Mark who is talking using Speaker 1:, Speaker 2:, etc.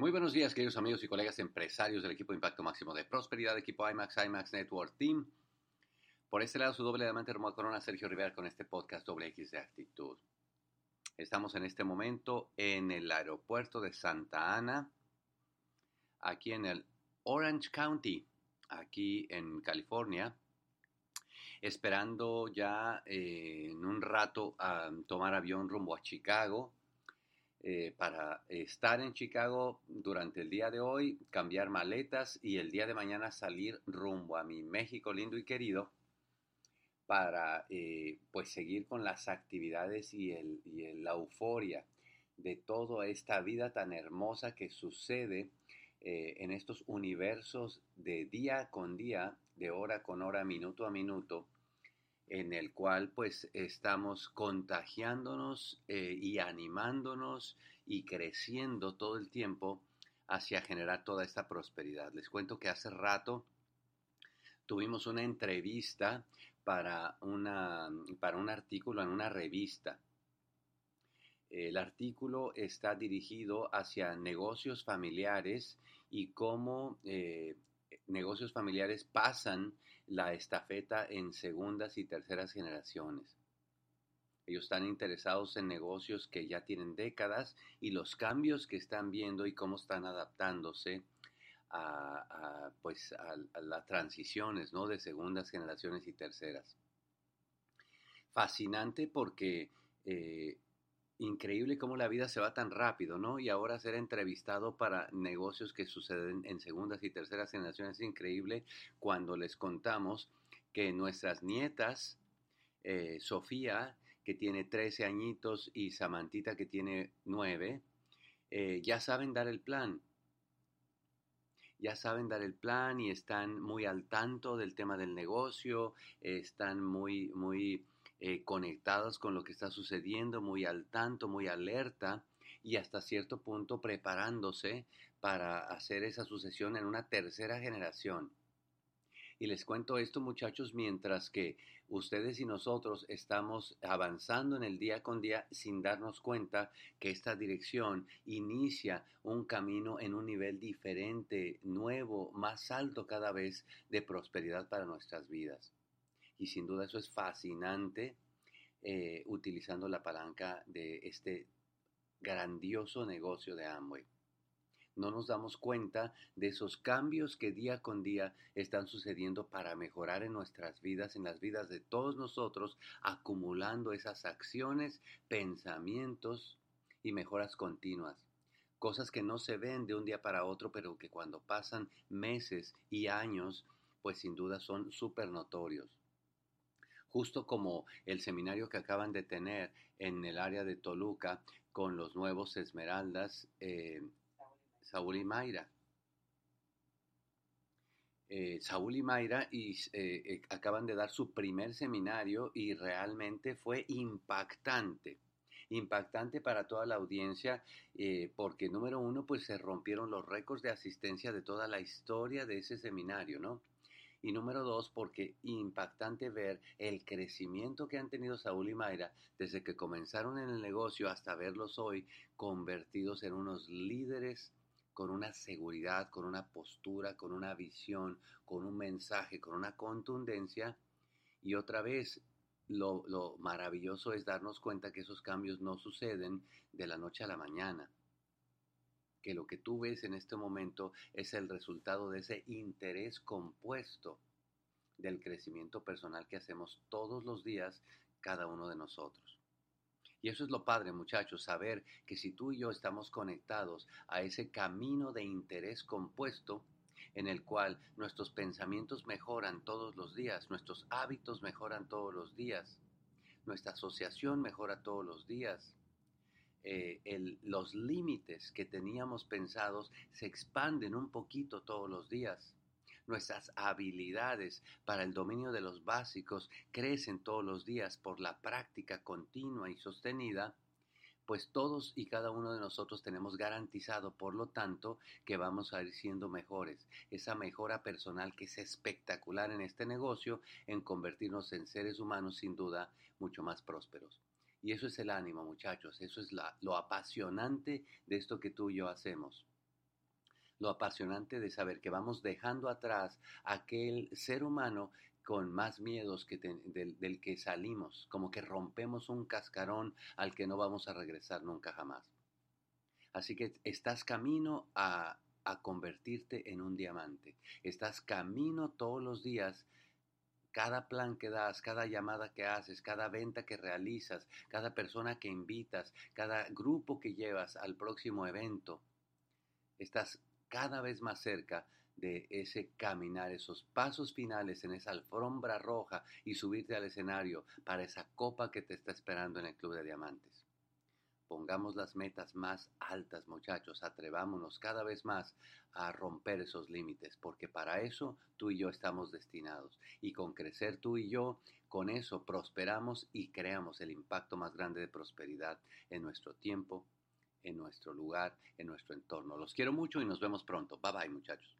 Speaker 1: Muy buenos días, queridos amigos y colegas empresarios del equipo Impacto Máximo de Prosperidad, equipo IMAX, IMAX Network Team. Por este lado, su doble diamante Romuald Corona, Sergio Rivera, con este podcast doble X de actitud. Estamos en este momento en el aeropuerto de Santa Ana, aquí en el Orange County, aquí en California, esperando ya eh, en un rato a tomar avión rumbo a Chicago eh, para estar en Chicago durante el día de hoy, cambiar maletas y el día de mañana salir rumbo a mi México lindo y querido para eh, pues seguir con las actividades y, el, y la euforia de toda esta vida tan hermosa que sucede eh, en estos universos de día con día, de hora con hora, minuto a minuto, en el cual pues estamos contagiándonos eh, y animándonos y creciendo todo el tiempo hacia generar toda esta prosperidad. Les cuento que hace rato tuvimos una entrevista para, una, para un artículo en una revista. El artículo está dirigido hacia negocios familiares y cómo eh, negocios familiares pasan la estafeta en segundas y terceras generaciones. Ellos están interesados en negocios que ya tienen décadas y los cambios que están viendo y cómo están adaptándose a, pues, a, las transiciones ¿no? de segundas generaciones y terceras. Fascinante porque eh, increíble cómo la vida se va tan rápido, ¿no? Y ahora ser entrevistado para negocios que suceden en segundas y terceras generaciones es increíble cuando les contamos que nuestras nietas, eh, Sofía, que tiene 13 añitos, y Samantita, que tiene 9, eh, ya saben dar el plan. Ya saben dar el plan y están muy al tanto del tema del negocio, están muy, muy eh, conectados con lo que está sucediendo, muy al tanto, muy alerta y hasta cierto punto preparándose para hacer esa sucesión en una tercera generación. Y les cuento esto muchachos mientras que ustedes y nosotros estamos avanzando en el día con día sin darnos cuenta que esta dirección inicia un camino en un nivel diferente, nuevo, más alto cada vez de prosperidad para nuestras vidas y sin duda eso es fascinante eh, utilizando la palanca de este grandioso negocio de Amway. No nos damos cuenta de esos cambios que día con día están sucediendo para mejorar en nuestras vidas, en las vidas de todos nosotros, acumulando esas acciones, pensamientos y mejoras continuas cosas que no se ven de un día para otro, pero que cuando pasan meses y años, pues sin duda son súper notorios justo como el seminario que acaban de tener en el área de Toluca con los nuevos Esmeraldas, eh, Saúl y Mayra. Eh, Saúl y Mayra y, eh, acaban de dar su primer seminario y realmente fue impactante impactante para toda la audiencia porque número uno pues se rompieron los récords de asistencia de toda la historia de ese seminario, ¿no? Y número dos, porque impactante ver el crecimiento que han tenido Saúl y Mayra desde que comenzaron en el negocio hasta verlos hoy convertidos en unos líderes con una seguridad, con una postura, con una visión, con un mensaje, con una contundencia. Y otra vez, lo, lo maravilloso es darnos cuenta que esos cambios no suceden de la noche a la mañana que lo que tú ves en este momento es el resultado de ese interés compuesto del crecimiento personal que hacemos todos los días cada uno de nosotros. Y eso es lo padre, muchachos, saber que si tú y yo estamos conectados a ese camino de interés compuesto, en el cual nuestros pensamientos mejoran todos los días, nuestros hábitos mejoran todos los días, nuestra asociación mejora todos los días, eh, los límites que teníamos pensados se expanden un poquito todos los días. Nuestras habilidades para el dominio de los básicos crecen todos los días por la práctica continua y sostenida, pues todos y cada uno de nosotros tenemos garantizado, por lo tanto, que vamos a ir siendo mejores. Esa mejora personal que es espectacular en este negocio, en convertirnos en seres humanos sin duda mucho más prósperos. Y eso es el ánimo, muchachos, eso es la, lo apasionante de esto que tú y yo hacemos. lo apasionante de saber que vamos dejando atrás aquel ser humano con más miedos que del, del, que salimos, como que rompemos un cascarón al que no vamos a regresar nunca jamás. Así que estás camino a, a convertirte en un diamante, estás camino todos los días cada plan que das, cada llamada que haces, cada venta que realizas, cada persona que invitas, cada grupo que llevas al próximo evento, estás cada vez más cerca de ese caminar, esos pasos finales en esa alfombra roja y subirte al escenario para esa copa que te está esperando en el Club de Diamantes. Pongamos las metas más altas, muchachos, atrevámonos cada vez más a romper esos límites, porque para eso tú y yo estamos destinados. Y con crecer tú y yo, con eso prosperamos y creamos el impacto más grande de prosperidad en nuestro tiempo, en nuestro lugar, en nuestro entorno. Los quiero mucho y nos vemos pronto. Bye bye, muchachos.